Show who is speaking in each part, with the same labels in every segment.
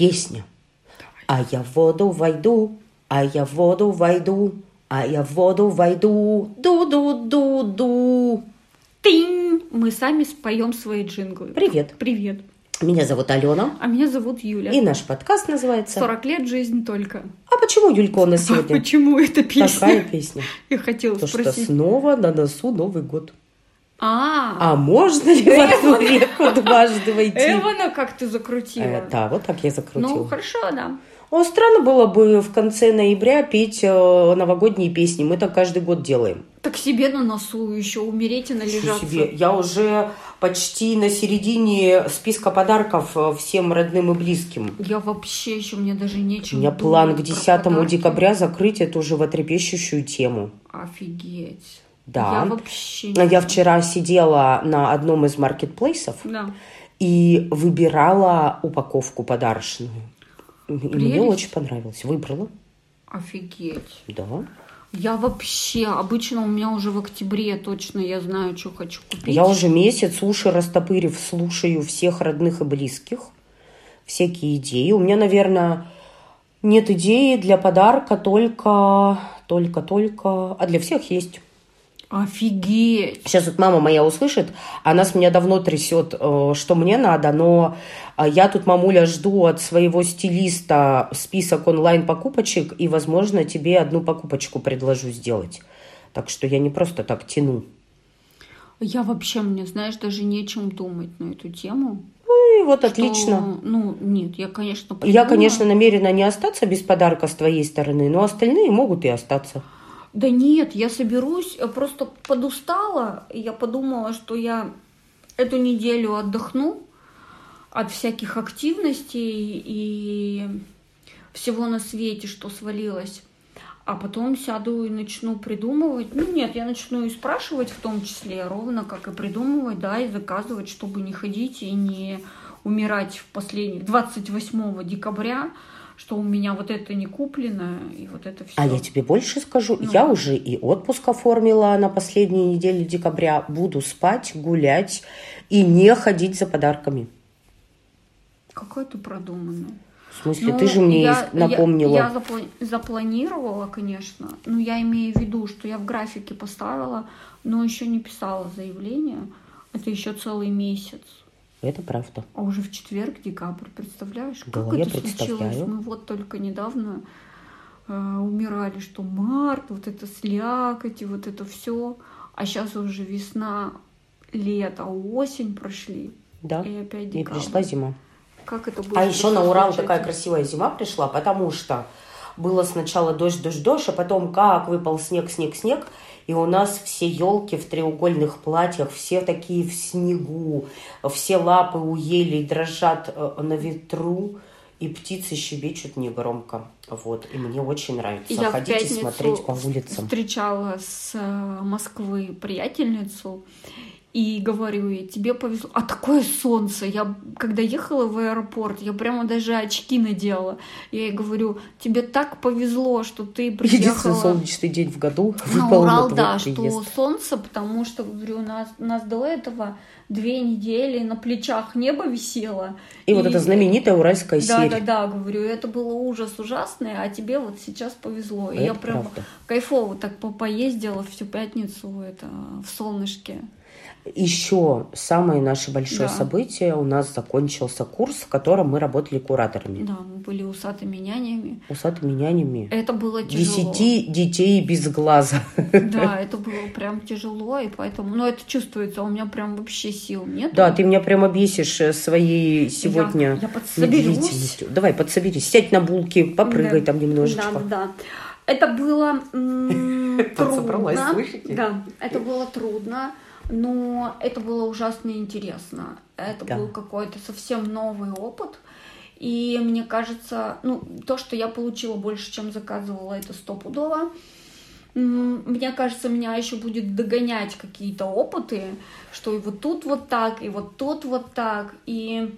Speaker 1: Песня. А я в воду войду, а я в воду войду, а я в воду войду, ду-ду-ду-ду.
Speaker 2: Тынь! Мы сами споем свои джинглы.
Speaker 1: Привет.
Speaker 2: Привет.
Speaker 1: Меня зовут Алена,
Speaker 2: А меня зовут Юля.
Speaker 1: и наш подкаст называется
Speaker 2: 40 лет жизнь только.
Speaker 1: «А почему Юлька у нас
Speaker 2: А
Speaker 1: сегодня?»
Speaker 2: почему эта песня?
Speaker 1: Такая песня.
Speaker 2: Я хотела
Speaker 1: То что
Speaker 2: спросить.
Speaker 1: снова на носу Новый год.
Speaker 2: А,
Speaker 1: А можно ли в одну реку дважды войти?
Speaker 2: Эвана, как ты закрутила.
Speaker 1: Э, Да, вот так я
Speaker 2: Ну,
Speaker 1: закрутила.
Speaker 2: хорошо, да.
Speaker 1: О, странно было бы в конце ноября петь э, новогодние песни. Мы так каждый год делаем.
Speaker 2: Так себе на носу еще умереть и належаться.
Speaker 1: себе. Я уже почти на середине списка подарков э, всем родным и близким.
Speaker 2: Я вообще еще, мне даже
Speaker 1: У
Speaker 2: нечем
Speaker 1: меня план к
Speaker 2: про
Speaker 1: 10
Speaker 2: подарки.
Speaker 1: декабря закрыть эту животрепещущую тему.
Speaker 2: Офигеть.
Speaker 1: Да.
Speaker 2: Я вообще не...
Speaker 1: Я вчера сидела на одном из маркетплейсов
Speaker 2: Да.
Speaker 1: и выбирала упаковку подарочную. И мне
Speaker 2: Прелесть.
Speaker 1: очень понравилось. Выбрала.
Speaker 2: Офигеть.
Speaker 1: Да.
Speaker 2: Я вообще, обычно у меня уже в октябре точно я знаю, что хочу купить.
Speaker 1: Я уже месяц, уши растопырив, слушаю всех родных и близких, всякие идеи. У меня, наверное, нет идеи для подарка только, только, только, а для всех есть.
Speaker 2: Офигеть.
Speaker 1: Сейчас вот мама моя услышит, она с меня давно трясет, э, что мне надо, но э, я тут, мамуля, жду от своего стилиста список онлайн-покупочек, и, возможно, тебе одну покупочку предложу сделать. Так что я не просто так тяну.
Speaker 2: Я вообще, мне, знаешь, даже нечем думать на эту тему.
Speaker 1: Ну и вот
Speaker 2: Что,
Speaker 1: отлично.
Speaker 2: Ну, нет, я, конечно,
Speaker 1: Я,
Speaker 2: придумаю.
Speaker 1: конечно, намерена не остаться без подарка с твоей стороны, но остальные могут и остаться.
Speaker 2: Да нет, я соберусь, просто подустала. и Я подумала, что я эту неделю отдохну от всяких активностей и всего на свете, что свалилось. А потом сяду и начну придумывать. Ну нет, я начну и спрашивать в том числе, ровно как и придумывать, да, и заказывать, чтобы не ходить и не умирать в последний 28 декабря, что у меня вот это не куплено, и вот это все.
Speaker 1: А я тебе больше скажу,
Speaker 2: Ну.
Speaker 1: я уже и отпуск оформила на последней неделе декабря. Буду спать, гулять и не ходить за подарками.
Speaker 2: Какой ты продуманный.
Speaker 1: В смысле,
Speaker 2: Ну,
Speaker 1: ты же мне
Speaker 2: я-
Speaker 1: напомнила.
Speaker 2: Я, я запла- запланировала, конечно, но я имею в виду, что я в графике поставила, но еще не писала заявление. Это еще целый месяц.
Speaker 1: Это правда.
Speaker 2: А уже в четверг, декабрь, представляешь?
Speaker 1: Да,
Speaker 2: как
Speaker 1: я
Speaker 2: это случилось?
Speaker 1: представляю.
Speaker 2: Мы вот только недавно э, умирали, что март, вот это слякоть и вот это все. А сейчас уже весна, лето, осень прошли.
Speaker 1: Да.
Speaker 2: И опять
Speaker 1: И
Speaker 2: декабрь.
Speaker 1: пришла зима.
Speaker 2: Как это будет?
Speaker 1: А еще на Урал такая красивая зима пришла, потому что было сначала дождь, дождь, дождь, а потом как выпал снег, снег, снег, и у нас все елки в треугольных платьях, все такие в снегу, все лапы у елей дрожат э, на ветру, и птицы щебечут негромко. Вот, и мне очень нравится.
Speaker 2: Я
Speaker 1: Ходите смотреть по улицам.
Speaker 2: встречала с э, Москвы приятельницу и говорю ей, тебе повезло. А такое солнце. Я когда ехала в аэропорт, я прямо даже очки надела. Я ей говорю, тебе так повезло, что ты
Speaker 1: Единственный
Speaker 2: приехала
Speaker 1: солнечный день в году
Speaker 2: на
Speaker 1: выпал
Speaker 2: Урал,
Speaker 1: на твой
Speaker 2: да,
Speaker 1: приезд.
Speaker 2: что солнце, потому что, говорю, у нас, нас до этого две недели на плечах небо висело.
Speaker 1: И, вот эта знаменитая уральская
Speaker 2: Да,
Speaker 1: серия.
Speaker 2: да, да, говорю, это было ужас ужасный, а тебе вот сейчас повезло. И
Speaker 1: Это
Speaker 2: я прям
Speaker 1: правда.
Speaker 2: кайфово так по- поездила всю пятницу это, в солнышке.
Speaker 1: Еще самое наше большое
Speaker 2: Да.
Speaker 1: событие у нас закончился курс, в котором мы работали кураторами.
Speaker 2: Да, мы были усатыми нянями.
Speaker 1: Усатыми нянями.
Speaker 2: Это было тяжело.
Speaker 1: Десяти детей без глаза.
Speaker 2: Да, это было прям тяжело, и поэтому, ну, это чувствуется, у меня прям вообще сил нет.
Speaker 1: Да, ты меня прямо бесишь э, своей сегодня
Speaker 2: я подсоберусь.
Speaker 1: медлительностью. Давай, подсоберись. Сядь на булки, попрыгай
Speaker 2: Да.
Speaker 1: там немножечко.
Speaker 2: Да, да. Это было трудно. Да, это было трудно, но это было ужасно интересно. Это
Speaker 1: Да.
Speaker 2: был какой-то совсем новый опыт. И мне кажется, ну, то, что я получила больше, чем заказывала, это стопудово. Мне кажется, меня еще будет догонять какие-то опыты, что и вот тут вот так, и вот тут вот так. И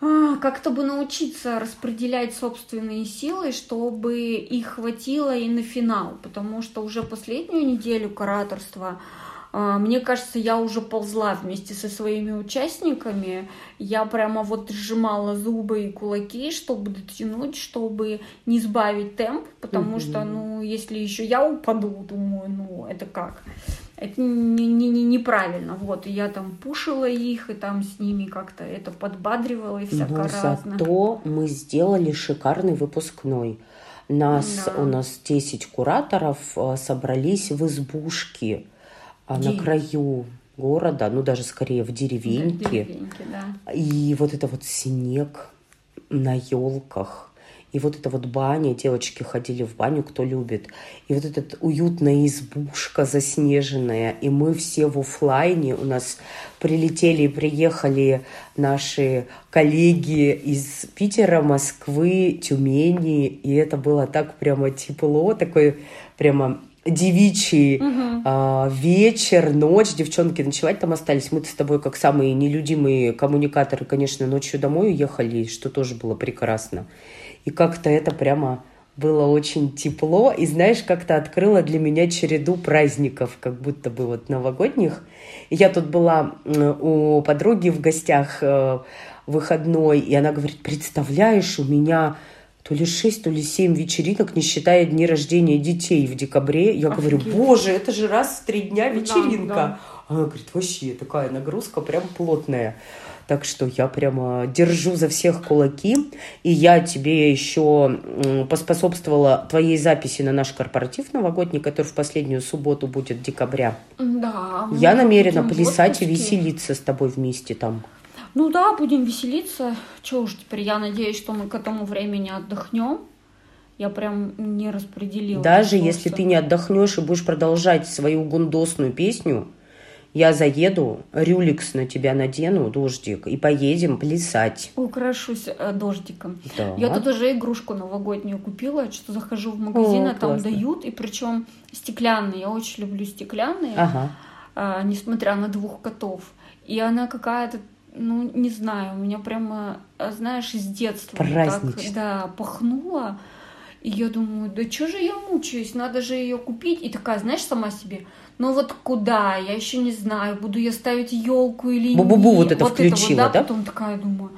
Speaker 2: а, как-то бы научиться распределять собственные силы, чтобы их хватило и на финал, потому что уже последнюю неделю кураторства мне кажется, я уже ползла вместе со своими участниками. Я прямо вот сжимала зубы и кулаки, чтобы дотянуть, чтобы не сбавить темп, потому что, ну, если еще я упаду, думаю, ну, это как? Это не, не, не, неправильно. Вот, и я там пушила их, и там с ними как-то это подбадривала, и всякое
Speaker 1: Но
Speaker 2: разное.
Speaker 1: зато мы сделали шикарный выпускной. Нас,
Speaker 2: Да.
Speaker 1: У нас 10 кураторов э, собрались в избушке а, на краю города, ну даже скорее в деревеньке.
Speaker 2: деревеньки, да.
Speaker 1: И вот это вот снег на елках. И вот эта вот баня, девочки ходили в баню, кто любит. И вот эта уютная избушка заснеженная. И мы все в оффлайне. У нас прилетели и приехали наши коллеги из Питера, Москвы, Тюмени. И это было так прямо тепло, такой прямо девичий а, вечер, ночь, девчонки ночевать там остались. Мы-то с тобой, как самые нелюдимые коммуникаторы, конечно, ночью домой уехали, что тоже было прекрасно. И как-то это прямо было очень тепло. И знаешь, как-то открыло для меня череду праздников, как будто бы вот новогодних. Я тут была у подруги в гостях э, выходной, и она говорит, представляешь, у меня то ли 6, то ли 7 вечеринок, не считая дни рождения детей в декабре. Я говорю,
Speaker 2: Офигеть.
Speaker 1: боже, это же раз в три дня
Speaker 2: Да,
Speaker 1: вечеринка.
Speaker 2: да.
Speaker 1: Она говорит, вообще такая нагрузка прям плотная. Так что я прямо держу за всех кулаки. И я тебе еще поспособствовала твоей записи на наш корпоратив новогодний, который в последнюю субботу будет декабря.
Speaker 2: Да.
Speaker 1: Я намерена плясать и веселиться с тобой вместе там.
Speaker 2: Ну да, будем веселиться. Че уж теперь, я надеюсь, что мы к этому времени отдохнем. Я прям не распределила.
Speaker 1: Даже если ты не отдохнешь и будешь продолжать свою гундосную песню, я заеду, рюликс на тебя надену, дождик, и поедем плясать.
Speaker 2: Украшусь э, дождиком.
Speaker 1: Да.
Speaker 2: Я тут уже игрушку новогоднюю купила, что захожу в магазин,
Speaker 1: О,
Speaker 2: а там
Speaker 1: классно.
Speaker 2: дают, и причем стеклянные. Я очень люблю стеклянные,
Speaker 1: Ага.
Speaker 2: а, несмотря на двух котов. И она какая-то, ну, не знаю, у меня прямо, а, знаешь, с детства вот так, да, пахнула. И я думаю, да что же я мучаюсь, надо же ее купить. И такая, знаешь, сама себе, ну вот куда, я еще не знаю, буду я ставить елку или
Speaker 1: Бу-бу-бу
Speaker 2: нет.
Speaker 1: вот это включила,
Speaker 2: да?
Speaker 1: да?
Speaker 2: Потом такая думаю,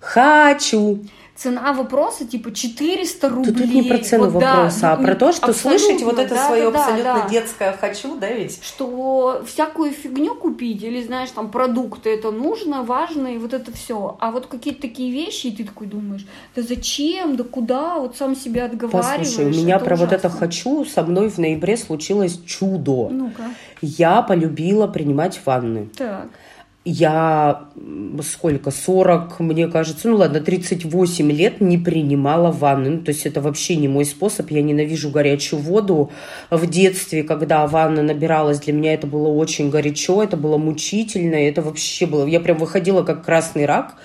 Speaker 1: Хочу.
Speaker 2: Цена вопроса типа 400 рублей.
Speaker 1: Тут, тут не про цену
Speaker 2: Вот да,
Speaker 1: вопроса, а
Speaker 2: ну,
Speaker 1: про то, что слышать вот это
Speaker 2: да,
Speaker 1: свое
Speaker 2: да, да,
Speaker 1: абсолютно
Speaker 2: да.
Speaker 1: детское хочу, да ведь?
Speaker 2: Что всякую фигню купить, или знаешь, там продукты, это нужно, важно, и вот это все. А вот какие-то такие вещи, и ты такой думаешь, да зачем, да куда, вот сам себя отговариваешь.
Speaker 1: Послушай, у меня про вот это
Speaker 2: ужасно.
Speaker 1: хочу со мной в ноябре случилось чудо.
Speaker 2: Ну-ка,
Speaker 1: Я полюбила принимать ванны.
Speaker 2: так.
Speaker 1: Я сколько, 40, мне кажется, ну ладно, 38 лет не принимала ванны. Ну, то есть это вообще не мой способ. Я ненавижу горячую воду. В детстве, когда ванна набиралась, для меня это было очень горячо, это было мучительно, это вообще было... Я прям выходила как красный рак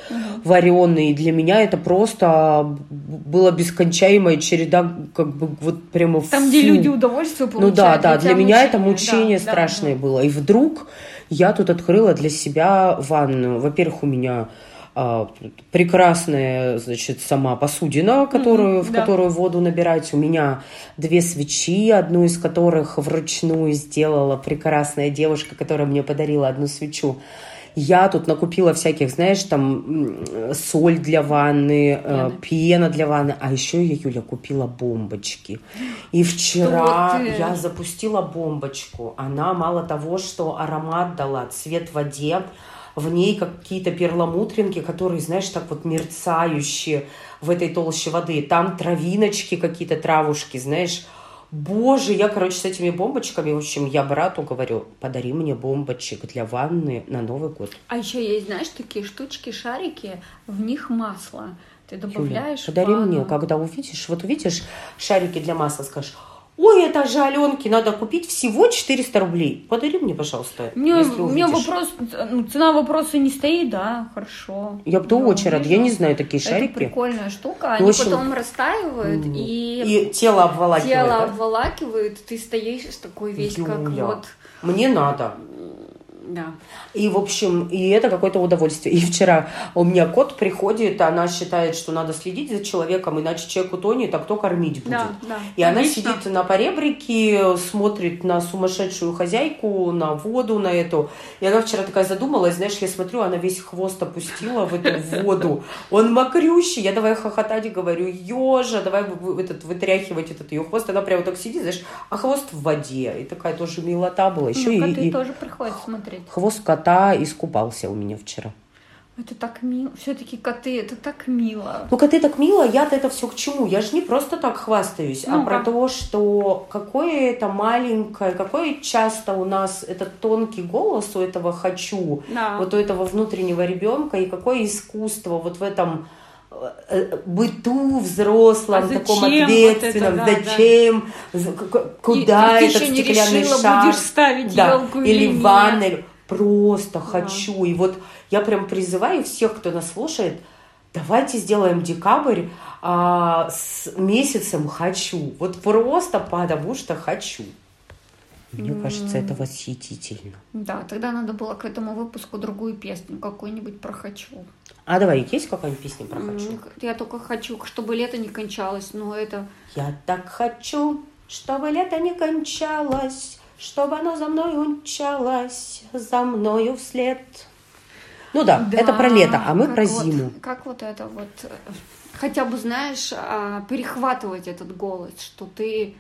Speaker 1: вареный. И для меня это просто была бескончаемая череда, как бы вот прямо...
Speaker 2: Там, где
Speaker 1: фу.
Speaker 2: люди удовольствие
Speaker 1: Ну да,
Speaker 2: получают.
Speaker 1: да, для меня это
Speaker 2: мучение.
Speaker 1: мучение
Speaker 2: Да, да,
Speaker 1: страшное
Speaker 2: да.
Speaker 1: было. И вдруг я тут открыла для себя ванну. Во-первых, у меня а, прекрасная, значит, сама посудина, которую,
Speaker 2: Мгм,
Speaker 1: в
Speaker 2: да.
Speaker 1: которую воду набирать. У меня две свечи, одну из которых вручную сделала прекрасная девушка, которая мне подарила одну свечу. Я тут накупила всяких, знаешь, там соль для ванны, э,
Speaker 2: Пена.
Speaker 1: пена для ванны, а еще я, Юля, купила бомбочки. И вчера я запустила бомбочку. Она мало того, что аромат дала, цвет в воде, в ней какие-то перламутринки, которые, знаешь, так вот мерцающие в этой толще воды. Там травиночки какие-то, травушки, знаешь. Боже, я, короче, с этими бомбочками, в общем, я брату говорю, подари мне бомбочек для ванны на Новый год.
Speaker 2: А еще есть, знаешь, такие штучки, шарики, в них масло. Ты
Speaker 1: Юля,
Speaker 2: добавляешь в
Speaker 1: подари
Speaker 2: ванну.
Speaker 1: мне, когда увидишь, вот увидишь шарики для масла, скажешь, ой, это же Аленке надо купить всего 400 рублей. Подари мне, пожалуйста,
Speaker 2: меня
Speaker 1: увидишь.
Speaker 2: вопрос, ну, цена вопроса не стоит, да, хорошо.
Speaker 1: Я буду
Speaker 2: Я
Speaker 1: очень рада. Я не знаю такие
Speaker 2: Это
Speaker 1: шарики.
Speaker 2: прикольная штука. Они
Speaker 1: общем,
Speaker 2: потом растаивают,
Speaker 1: М,
Speaker 2: и,
Speaker 1: И тело обволакивает.
Speaker 2: тело
Speaker 1: да?
Speaker 2: обволакивают, ты стоишь такой весь как
Speaker 1: Юля,
Speaker 2: вот...
Speaker 1: Мне надо.
Speaker 2: Да.
Speaker 1: И, в общем, и это какое-то удовольствие. И вчера у меня кот приходит, она считает, что надо следить за человеком, иначе человек утонет, а кто кормить будет.
Speaker 2: Да, да.
Speaker 1: И она
Speaker 2: Отлично.
Speaker 1: сидит на поребрике, смотрит на сумасшедшую хозяйку, на воду, на эту. И она вчера такая задумалась, знаешь, я смотрю, она весь хвост опустила в эту воду. Он мокрющий. Я давай хохотать и говорю, ежа, давай этот, вытряхивать этот ее хвост. Она прямо так сидит, знаешь, а хвост в воде. И такая тоже милота была. Еще
Speaker 2: Ну,
Speaker 1: и, и
Speaker 2: тоже приходят смотреть.
Speaker 1: Хвост кота искупался у меня вчера.
Speaker 2: Это так мило. Все-таки коты, это так мило.
Speaker 1: Ну, коты так мило, я-то это все к чему? Я же не просто так хвастаюсь, а
Speaker 2: Ну-ка.
Speaker 1: про то, что какое это маленькое, какой часто у нас этот тонкий голос у этого «хочу»,
Speaker 2: Да.
Speaker 1: вот у этого внутреннего ребенка, и какое искусство вот в этом быту взрослом,
Speaker 2: А
Speaker 1: таком
Speaker 2: зачем вот
Speaker 1: ответственном,
Speaker 2: это, да,
Speaker 1: зачем, за- к- куда
Speaker 2: И- ты
Speaker 1: этот
Speaker 2: не
Speaker 1: стеклянный
Speaker 2: решила,
Speaker 1: шар,
Speaker 2: будешь ставить
Speaker 1: да,
Speaker 2: елку
Speaker 1: или
Speaker 2: или
Speaker 1: ванной, просто
Speaker 2: Да.
Speaker 1: хочу. И вот я прям призываю всех, кто нас слушает, давайте сделаем декабрь а, с месяцем хочу. Вот просто потому что хочу. Мне кажется, это восхитительно.
Speaker 2: Да, тогда надо было к этому выпуску другую песню какую-нибудь про хочу.
Speaker 1: А давай, есть какая-нибудь песня про хочу?
Speaker 2: Я только хочу, чтобы лето не кончалось, но это...
Speaker 1: Я так хочу, чтобы лето не кончалось, чтобы оно за мной умчалось, за мною вслед. Ну да, это про лето, а мы про
Speaker 2: вот-
Speaker 1: зиму.
Speaker 2: Как вот это вот... э, Хотя бы, знаешь, а, перехватывать этот голос, что ты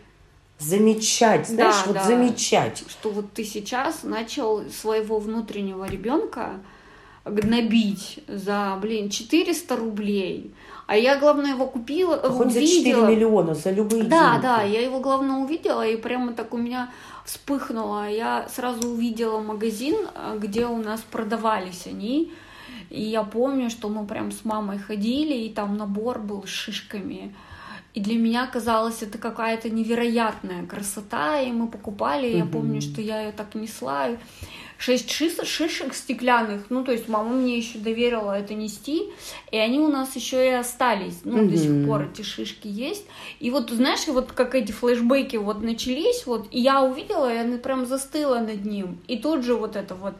Speaker 1: Замечать, знаешь,
Speaker 2: Да,
Speaker 1: вот
Speaker 2: да.
Speaker 1: замечать.
Speaker 2: что вот ты сейчас начал своего внутреннего ребенка гнобить за, блин, 400 рублей. А я, главное, его купила,
Speaker 1: А Хоть за 4
Speaker 2: увидела.
Speaker 1: миллиона, за любые
Speaker 2: Да,
Speaker 1: деньги.
Speaker 2: да, я его, главное, увидела, и прямо так у меня вспыхнуло. Я сразу увидела магазин, где у нас продавались они. И я помню, что мы прям с мамой ходили, и там набор был с шишками. И для меня казалось, это какая-то невероятная красота, и мы покупали. и Я помню, что я ее так несла. Шесть шис- шишек стеклянных, ну, то есть мама мне еще доверила это нести, и они у нас еще и остались, ну, до сих пор эти шишки есть. И вот, знаешь, вот как эти флешбеки вот начались, вот, и я увидела, и она прям застыла над ним. И тут же вот это вот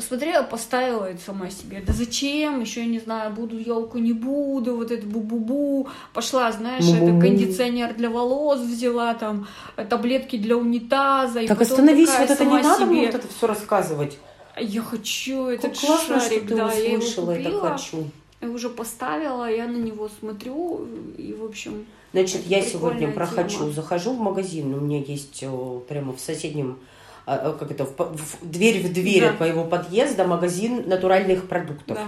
Speaker 2: посмотрела, поставила это сама себе. Да зачем? Еще я не знаю, буду елку, не буду, вот это бу-бу-бу. Пошла, знаешь, это кондиционер для волос взяла, там, э, таблетки для унитаза.
Speaker 1: Так остановись, вот это не надо мне вот это все рассказывать.
Speaker 2: Я хочу этот
Speaker 1: Как классно,
Speaker 2: шарик,
Speaker 1: что ты
Speaker 2: да, я его
Speaker 1: услышала это
Speaker 2: купила,
Speaker 1: хочу.
Speaker 2: и уже поставила, я на него смотрю, и, в общем...
Speaker 1: Значит,
Speaker 2: Это
Speaker 1: я сегодня
Speaker 2: прикольная
Speaker 1: про
Speaker 2: тема.
Speaker 1: хочу. Захожу в магазин, у меня есть э, прямо в соседнем, как это, в, в- дверь в дверь
Speaker 2: Да.
Speaker 1: от моего подъезда магазин натуральных продуктов.
Speaker 2: Да.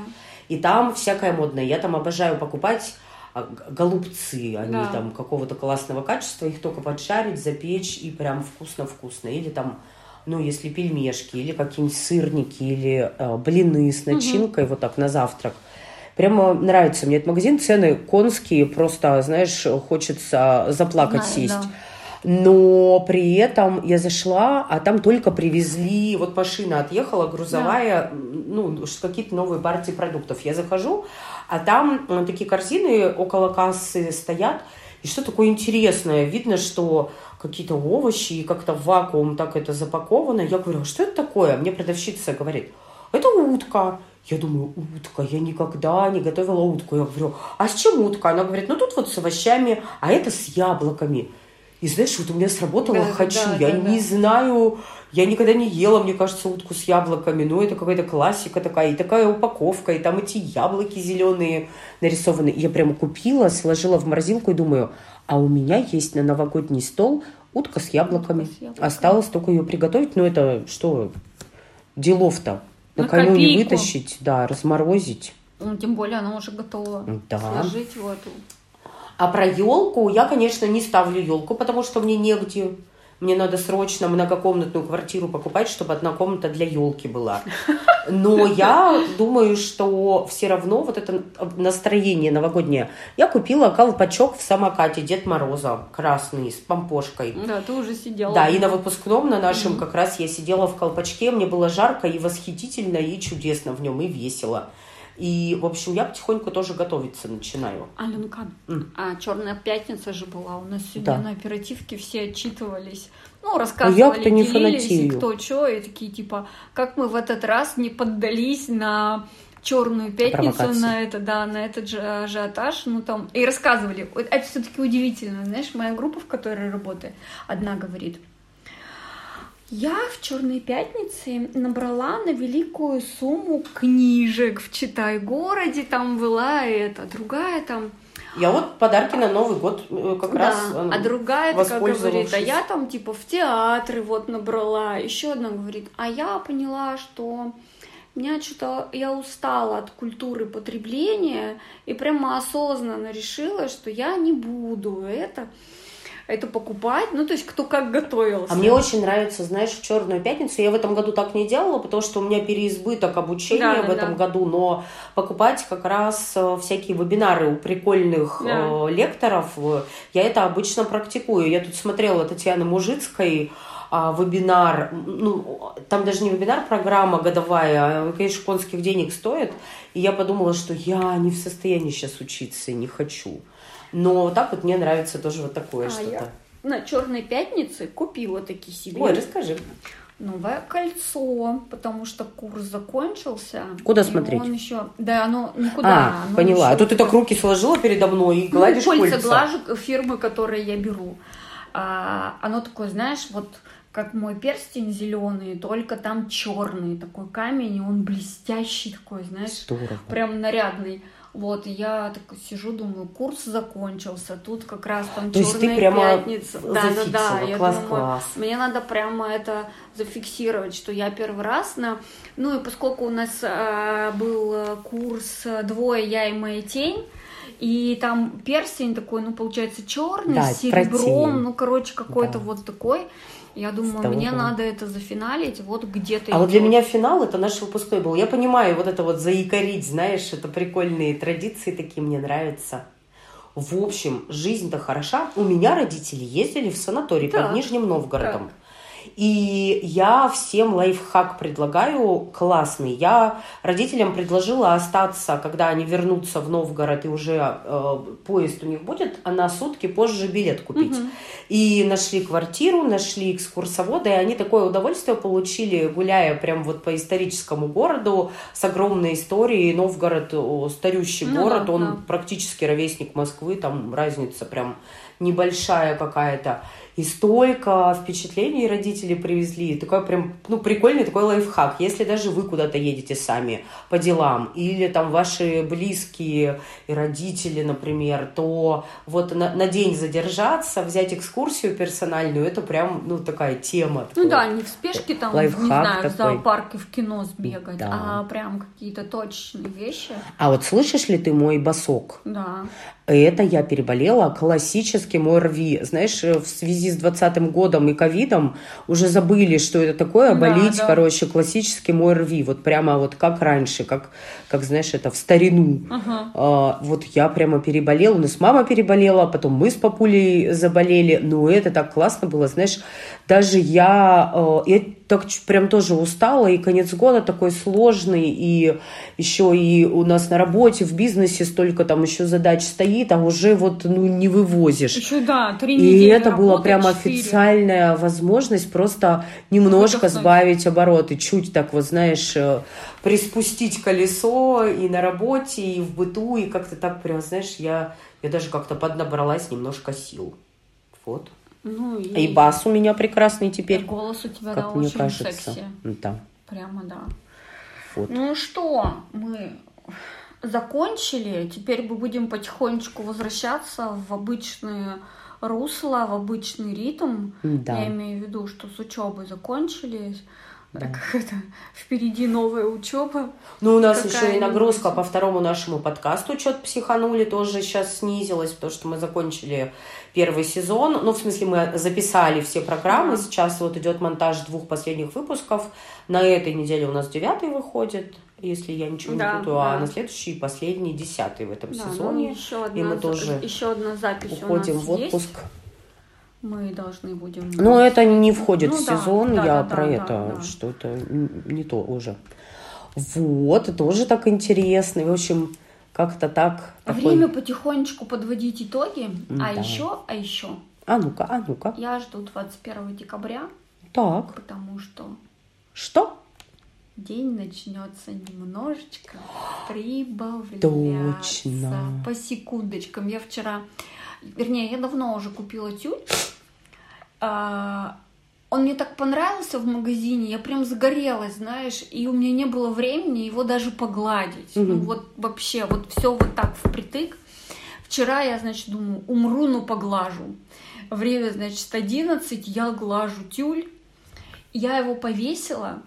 Speaker 1: И там всякое модное. Я там обожаю покупать а, голубцы, они
Speaker 2: Да.
Speaker 1: там какого-то классного качества, их только поджарить, запечь и прям вкусно-вкусно. Или там, ну, если пельмешки, или какие-нибудь сырники, или э, блины с начинкой, вот так на завтрак. Прямо нравится мне этот магазин. Цены конские, просто, знаешь, хочется заплакать
Speaker 2: Знаю,
Speaker 1: сесть.
Speaker 2: да.
Speaker 1: Но при этом я зашла, а там только привезли, вот машина отъехала, грузовая, ну, ш- какие-то новые партии продуктов. Я захожу, а там э, такие корзины около кассы стоят, и что такое интересное, видно, что какие-то овощи, и как-то в вакуум так это запаковано. Я говорю, а что это такое? Мне продавщица говорит, это утка. Я думаю, утка, я никогда не готовила утку. Я говорю, а с чем утка? Она говорит, ну тут вот с овощами, а это с яблоками. И знаешь, вот у меня сработало
Speaker 2: Да,
Speaker 1: «хочу».
Speaker 2: да,
Speaker 1: я
Speaker 2: да,
Speaker 1: не
Speaker 2: да.
Speaker 1: знаю, я никогда не ела, мне кажется, утку с яблоками. Ну, это какая-то классика такая. И такая упаковка, и там эти яблоки зеленые нарисованы. И я прямо купила, сложила в морзинку и думаю, а у меня есть на новогодний стол утка с яблоками.
Speaker 2: Утка с яблоками.
Speaker 1: Осталось только ее приготовить. Ну, это что, делов-то.
Speaker 2: На
Speaker 1: Накануне
Speaker 2: копейку.
Speaker 1: вытащить, да, разморозить.
Speaker 2: Ну, тем более она уже готова
Speaker 1: Да.
Speaker 2: сложить в эту.
Speaker 1: А про елку я, конечно, не ставлю елку, потому что мне негде. Мне надо срочно многокомнатную квартиру покупать, чтобы одна комната для елки была. Но я думаю, что все равно вот это настроение новогоднее. Я купила колпачок в самокате Дед Мороза красный с помпошкой.
Speaker 2: Да, ты уже сидела.
Speaker 1: Да, и на выпускном на нашем как раз я сидела в колпачке, мне было жарко и восхитительно, и чудесно в нем, и весело. И, в общем, я потихоньку тоже готовиться начинаю.
Speaker 2: Аленка,
Speaker 1: М.
Speaker 2: а Черная пятница же была у нас сегодня
Speaker 1: Да.
Speaker 2: на оперативке, все отчитывались. Ну, рассказывали,
Speaker 1: А я-то не
Speaker 2: делились, и кто что, и такие типа, как мы в этот раз не поддались на черную пятницу,
Speaker 1: Провокации.
Speaker 2: на это, да, на этот же ажиотаж, ну там, и рассказывали. Это все-таки удивительно, знаешь, моя группа, в которой работаю, одна говорит, я в Черной пятнице набрала на великую сумму книжек в Читай-городе, там была это, другая там.
Speaker 1: Я вот подарки на Новый год э, как
Speaker 2: да,
Speaker 1: раз...
Speaker 2: а другая такая говорит, а я там типа в театры вот набрала. Еще одна говорит, а я поняла, что меня что-то, я устала от культуры потребления и прямо осознанно решила, что я не буду. Это, это покупать. Ну, то есть, кто как готовился.
Speaker 1: А мне очень нравится, знаешь, в Черную пятницу. Я в этом году так не делала, потому что у меня переизбыток обучения
Speaker 2: Да,
Speaker 1: в
Speaker 2: да,
Speaker 1: этом
Speaker 2: да.
Speaker 1: году, но покупать как раз э, всякие вебинары у прикольных
Speaker 2: Да.
Speaker 1: э, лекторов, э, я это обычно практикую. Я тут смотрела Татьяны Мужицкой а, вебинар, ну, там даже не вебинар, программа годовая, а, конечно, конских денег стоит. И я подумала, что я не в состоянии сейчас учиться, не хочу. Но вот так вот мне нравится тоже вот такое
Speaker 2: А
Speaker 1: что-то.
Speaker 2: я на Черной пятнице купила такие себе
Speaker 1: Ой, расскажи.
Speaker 2: новое кольцо, потому что курс закончился.
Speaker 1: Куда смотреть?
Speaker 2: Он еще, да, оно никуда.
Speaker 1: А,
Speaker 2: оно
Speaker 1: поняла.
Speaker 2: еще
Speaker 1: А то ты так руки сложила передо мной и
Speaker 2: Ну,
Speaker 1: гладишь
Speaker 2: кольца,
Speaker 1: кольца.
Speaker 2: глажу фирмы, которые я беру. А, оно такое, знаешь, вот как мой перстень зеленый, только там черный такой камень, и он блестящий такой, знаешь,
Speaker 1: Здорово.
Speaker 2: прям нарядный. Вот, я так сижу, думаю, курс закончился, тут как раз там
Speaker 1: То есть ты
Speaker 2: черная
Speaker 1: прямо
Speaker 2: пятница. Да, да, да. Я
Speaker 1: Класс,
Speaker 2: думаю,
Speaker 1: класс.
Speaker 2: мне надо прямо это зафиксировать, что я первый раз на... Ну и поскольку у нас а, был э, курс э, «Двое, я и моя тень», и там перстень такой, ну, получается, черный,
Speaker 1: Да,
Speaker 2: с серебром, ну, короче, какой-то
Speaker 1: Да.
Speaker 2: вот такой. Я думаю, мне надо это зафиналить вот где-то.
Speaker 1: А вот для меня финал это наш выпускной был. Я понимаю, вот это вот заикарить, знаешь, это прикольные традиции такие, мне нравятся. В общем, жизнь-то хороша. У меня родители ездили в санаторий
Speaker 2: Так.
Speaker 1: под Нижним Новгородом. И я всем лайфхак предлагаю классный. Я родителям предложила остаться, когда они вернутся в Новгород, и уже э, поезд у них будет, а на сутки позже билет купить.
Speaker 2: Мгм.
Speaker 1: И нашли квартиру, нашли экскурсовода, и они такое удовольствие получили, гуляя прям вот по историческому городу с огромной историей. Новгород, старющий
Speaker 2: Ну
Speaker 1: город,
Speaker 2: да,
Speaker 1: он
Speaker 2: да.
Speaker 1: практически ровесник Москвы, там разница прям небольшая какая-то. И столько впечатлений родители привезли. Такой прям, ну, прикольный такой лайфхак. Если даже вы куда-то едете сами по делам, или там ваши близкие и родители, например, то вот на, на день задержаться, взять экскурсию персональную, это прям, ну, такая тема.
Speaker 2: Ну
Speaker 1: такой.
Speaker 2: да, не в спешке там,
Speaker 1: Лайфхак
Speaker 2: не знаю, в
Speaker 1: такой.
Speaker 2: зоопарк и в кино сбегать,
Speaker 1: Да.
Speaker 2: а прям какие-то точные вещи.
Speaker 1: А вот слышишь ли ты мой босок?
Speaker 2: Да.
Speaker 1: Это я переболела классическим ОРВИ. Знаешь, э, в связи с 20 годом и ковидом уже забыли, что это такое, болеть,
Speaker 2: да.
Speaker 1: короче, классическим ОРВИ. Вот прямо вот как раньше, как, как знаешь, это в старину.
Speaker 2: Ага.
Speaker 1: А, вот я прямо переболела, у нас мама переболела, потом мы с папулей заболели. Ну, это так классно было, знаешь, даже я, э, так прям тоже устала, и конец года такой сложный, и еще и у нас на работе, в бизнесе столько там еще задач стоит, а уже вот, ну, не вывозишь.
Speaker 2: Еще да, три
Speaker 1: И
Speaker 2: недели
Speaker 1: это была
Speaker 2: работы,
Speaker 1: прям официальная возможность просто немножко
Speaker 2: Выдохнуть.
Speaker 1: сбавить обороты, чуть так вот, знаешь, э, приспустить колесо и на работе, и в быту, и как-то так прям, знаешь, я, я даже как-то поднабралась немножко сил. Вот.
Speaker 2: Ну и,
Speaker 1: И бас у меня прекрасный
Speaker 2: и
Speaker 1: теперь,
Speaker 2: голос у тебя, да,
Speaker 1: как мне
Speaker 2: очень
Speaker 1: кажется.
Speaker 2: секси.
Speaker 1: Да,
Speaker 2: Прямо, да.
Speaker 1: вот.
Speaker 2: Ну что, мы закончили. Теперь мы будем потихонечку возвращаться в обычные русло, в обычный ритм.
Speaker 1: Да.
Speaker 2: Я имею в виду, что с учебой закончили.
Speaker 1: Да.
Speaker 2: Как это, впереди новая учеба.
Speaker 1: Ну, у нас еще и нагрузка по второму нашему подкасту «Чет психанули» тоже сейчас снизилась, потому что мы закончили первый сезон. Ну, в смысле, мы записали все программы. Сейчас вот идет монтаж двух последних выпусков. На этой неделе у нас девятый выходит, если я ничего
Speaker 2: Да,
Speaker 1: не путаю, а
Speaker 2: да.
Speaker 1: на следующий последний десятый в этом
Speaker 2: Да, ну,
Speaker 1: сезоне.
Speaker 2: еще одна,
Speaker 1: и мы тоже
Speaker 2: еще одна запись
Speaker 1: Уходим
Speaker 2: у нас
Speaker 1: в отпуск.
Speaker 2: есть. Мы должны будем...
Speaker 1: Но это не входит
Speaker 2: Ну
Speaker 1: в
Speaker 2: да,
Speaker 1: сезон,
Speaker 2: да,
Speaker 1: я
Speaker 2: да,
Speaker 1: про
Speaker 2: да,
Speaker 1: это,
Speaker 2: да.
Speaker 1: что это не то уже. Вот, тоже так интересно. В общем, как-то так. такой-
Speaker 2: Время потихонечку подводить итоги.
Speaker 1: Да.
Speaker 2: А еще, а еще,
Speaker 1: А ну-ка, а ну-ка.
Speaker 2: я жду 21 декабря,
Speaker 1: Так,
Speaker 2: потому что
Speaker 1: что?
Speaker 2: день начнется немножечко прибавляться
Speaker 1: Точно.
Speaker 2: по секундочкам. Я вчера, вернее, я давно уже купила тюль. А, Он мне так понравился в магазине, я прям загорелась, знаешь, и у меня не было времени его даже погладить. Ну
Speaker 1: Мгм.
Speaker 2: вот вообще, вот все вот так впритык. Вчера я, значит, думаю, умру, но поглажу. Время, значит, 11, я глажу тюль. Я его повесила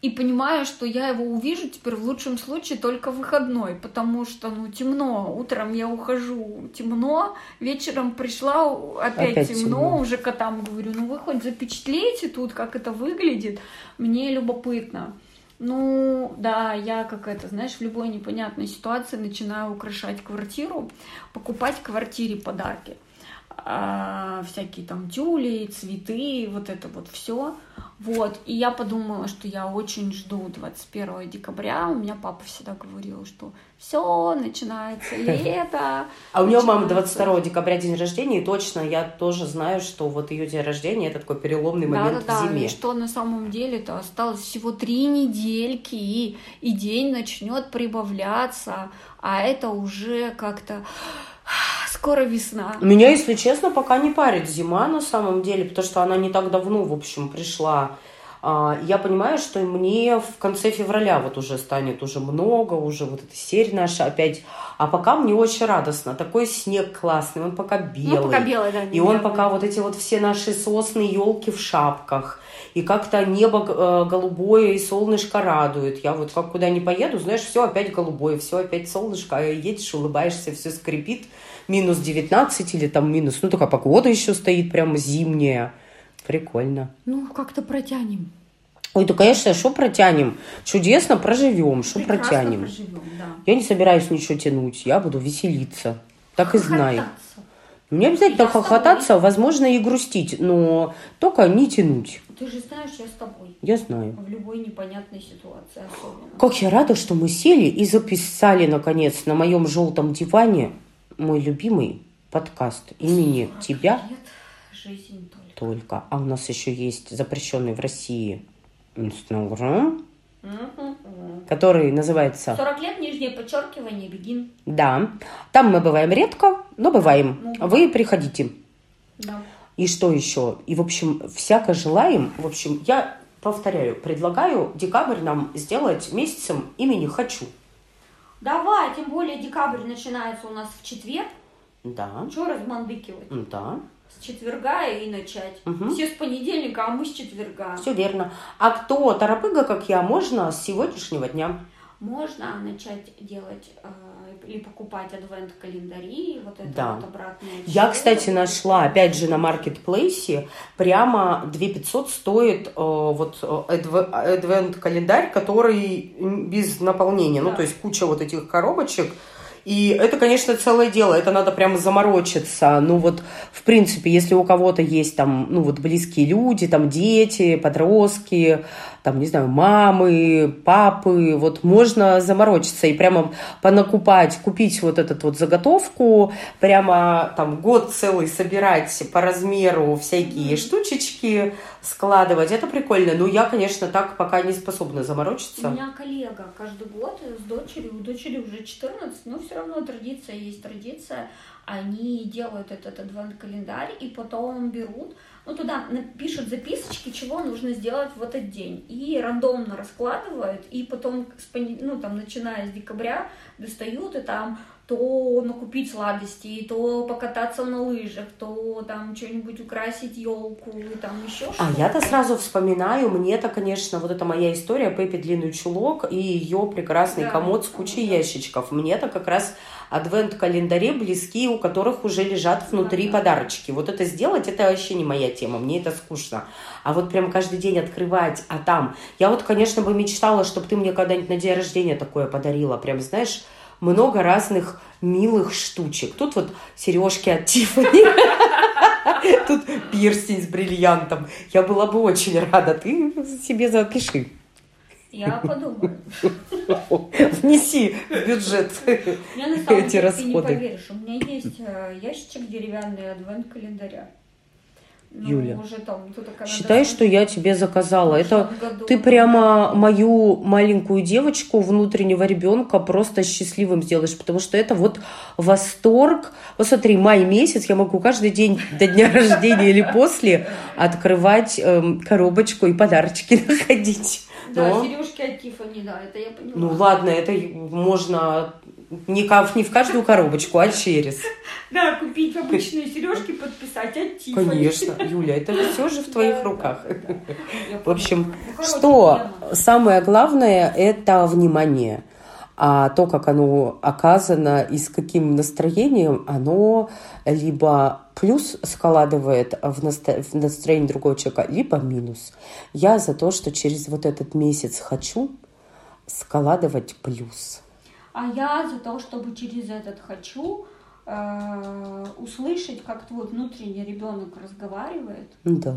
Speaker 2: и понимаю, что я его увижу теперь в лучшем случае только в выходной, потому что, ну, темно. Утром я ухожу, темно. Вечером пришла, опять,
Speaker 1: Опять
Speaker 2: темно.
Speaker 1: темно.
Speaker 2: Уже котам говорю, ну, вы хоть запечатлейте тут, как это выглядит. Мне любопытно. Ну, да, я как это, знаешь, в любой непонятной ситуации начинаю украшать квартиру, покупать квартире подарки. А, всякие там тюли, цветы, вот это вот все. Вот, и я подумала, что я очень жду 21 декабря. У меня папа всегда говорил, что все, начинается лето.
Speaker 1: А у нее мама
Speaker 2: начинается-
Speaker 1: 22 декабря день рождения, и точно я тоже знаю, что вот ее день рождения это такой переломный момент
Speaker 2: Да-да-да,
Speaker 1: в зиме.
Speaker 2: и что на самом деле-то осталось всего три недельки, и, и день начнет прибавляться, а это уже как-то скоро весна.
Speaker 1: Меня, если честно, пока не парит зима на самом деле, потому что она не так давно, в общем, пришла. А, Я понимаю, что мне в конце февраля вот уже станет уже много, уже вот эта серия наша опять. А пока мне очень радостно. Такой снег классный, он пока белый.
Speaker 2: Ну, пока белый, да.
Speaker 1: И он
Speaker 2: не-
Speaker 1: пока вот эти вот все наши сосны, елки в шапках. И как-то небо э, голубое и солнышко радует. Я вот как куда ни поеду, знаешь, все опять голубое, все опять солнышко. А едешь, улыбаешься, все скрипит. Минус 19 или там минус. Ну, такая погода еще стоит прямо зимняя. Прикольно.
Speaker 2: Ну, как-то протянем.
Speaker 1: Ой, да, конечно, что протянем? Чудесно проживем, что протянем.
Speaker 2: проживем, да.
Speaker 1: Я не собираюсь ничего тянуть, я буду веселиться. Так и знай.
Speaker 2: Хохотаться.
Speaker 1: Не обязательно
Speaker 2: Я
Speaker 1: хохотаться, возможно, и грустить, но только не тянуть.
Speaker 2: Ты же знаешь, я с тобой.
Speaker 1: Я знаю.
Speaker 2: В любой непонятной ситуации особенно.
Speaker 1: Как я рада, что мы сели и записали, наконец, на моем желтом диване мой любимый подкаст имени
Speaker 2: 40
Speaker 1: тебя
Speaker 2: жизнь только.
Speaker 1: только. А у нас еще есть запрещенный в России Инстаграм, который называется
Speaker 2: 40 лет, нижнее подчеркивание, бегин.
Speaker 1: «Да». Там мы бываем редко, но бываем.
Speaker 2: Ну,
Speaker 1: Вы приходите.
Speaker 2: Да.
Speaker 1: И что еще? И, в общем, всяко желаем. В общем, я повторяю, предлагаю декабрь нам сделать месяцем имени «Хочу».
Speaker 2: Давай, тем более декабрь начинается у нас в четверг.
Speaker 1: Да,
Speaker 2: Чего размандыкивать?
Speaker 1: да,
Speaker 2: С четверга и начать.
Speaker 1: Мгм.
Speaker 2: Все с понедельника, а мы с четверга.
Speaker 1: все верно. А кто торопыга, как я, можно с сегодняшнего дня.
Speaker 2: Можно начать делать э, или покупать адвент-календари, вот это
Speaker 1: Да.
Speaker 2: вот обратное.
Speaker 1: Я, кстати, нашла, опять же, на маркетплейсе, прямо 2500 стоит э, вот адвент-календарь, который без наполнения, ну,
Speaker 2: Да.
Speaker 1: то есть куча вот этих коробочек. И это, конечно, целое дело, это надо прямо заморочиться. Ну вот, в принципе, если у кого-то есть там, ну вот близкие люди, там дети, подростки, там, не знаю, мамы, папы, вот можно заморочиться и прямо понакупать, купить вот этот вот заготовку, прямо там год целый собирать по размеру всякие штучечки, складывать. Это прикольно. Но я, конечно, так пока не способна
Speaker 2: У
Speaker 1: заморочиться.
Speaker 2: меня коллега каждый год с дочерью, у дочери уже 14, но все равно традиция есть традиция. Они делают этот адвент-календарь и потом берут, ну туда пишут записочки, чего нужно сделать в этот день. И рандомно раскладывают, и потом, ну там, начиная с декабря, достают и там то накупить сладостей, то покататься на лыжах, то там что-нибудь украсить елку, и там еще
Speaker 1: А
Speaker 2: что-то.
Speaker 1: я-то сразу вспоминаю, мне-то, конечно, вот эта моя история Пеппи длинный чулок и ее прекрасный
Speaker 2: Да,
Speaker 1: комод с кучей
Speaker 2: да.
Speaker 1: ящичков. Мне-то как раз адвент-календари близкие, у которых уже лежат внутри
Speaker 2: да.
Speaker 1: подарочки. Вот это сделать, это вообще не моя тема, мне это скучно. А вот прям каждый день открывать, а там... Я вот, конечно, бы мечтала, чтобы ты мне когда-нибудь на день рождения такое подарила. Прям, знаешь, много разных милых штучек. Тут вот сережки от Тиффани. Тут пирсень с бриллиантом. Я была бы очень рада. Ты себе запиши.
Speaker 2: Я подумаю.
Speaker 1: Внеси в бюджет
Speaker 2: У меня на самом
Speaker 1: эти
Speaker 2: деле, ты не
Speaker 1: расходы.
Speaker 2: поверишь, у меня есть э, ящичек деревянный адвент-календаря. Ну,
Speaker 1: Юля,
Speaker 2: уже там,
Speaker 1: Считай, что я тебе заказала. Это
Speaker 2: году.
Speaker 1: ты прямо мою маленькую девочку, внутреннего ребенка просто счастливым сделаешь, потому что это вот восторг. Вот смотри, май месяц, я могу каждый день до дня рождения или после открывать эм, коробочку и подарочки находить.
Speaker 2: Да,
Speaker 1: Но-
Speaker 2: сережки от Тиффани, да, это я поняла.
Speaker 1: Ну ладно, это можно не, не в каждую коробочку, а через.
Speaker 2: Да, купить обычные сережки, подписать от Тиффани.
Speaker 1: Конечно, Юля, это все же в твоих руках. В общем, что самое главное это внимание. А то, как оно оказано и с каким настроением, оно либо плюс складывает в, насто- в настроение другого человека, либо минус. Я за то, что через вот этот месяц хочу складывать плюс.
Speaker 2: А я за то, чтобы через этот хочу э, услышать, как твой внутренний ребенок разговаривает,
Speaker 1: Да.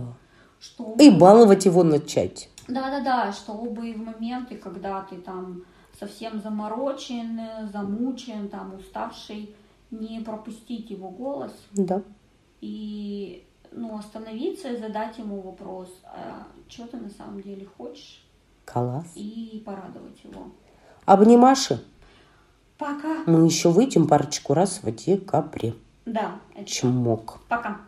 Speaker 2: что
Speaker 1: И баловать его начать.
Speaker 2: Да-да-да, чтобы в моменты, когда ты там совсем заморочен, замучен, там уставший, не пропустить его голос
Speaker 1: Да.
Speaker 2: и ну, остановиться и задать ему вопрос, а что ты на самом деле хочешь,
Speaker 1: Класс.
Speaker 2: и порадовать его.
Speaker 1: Обнимаши.
Speaker 2: Пока.
Speaker 1: Мы еще выйдем парочку раз в декабре.
Speaker 2: Да, это
Speaker 1: Чмок.
Speaker 2: пока.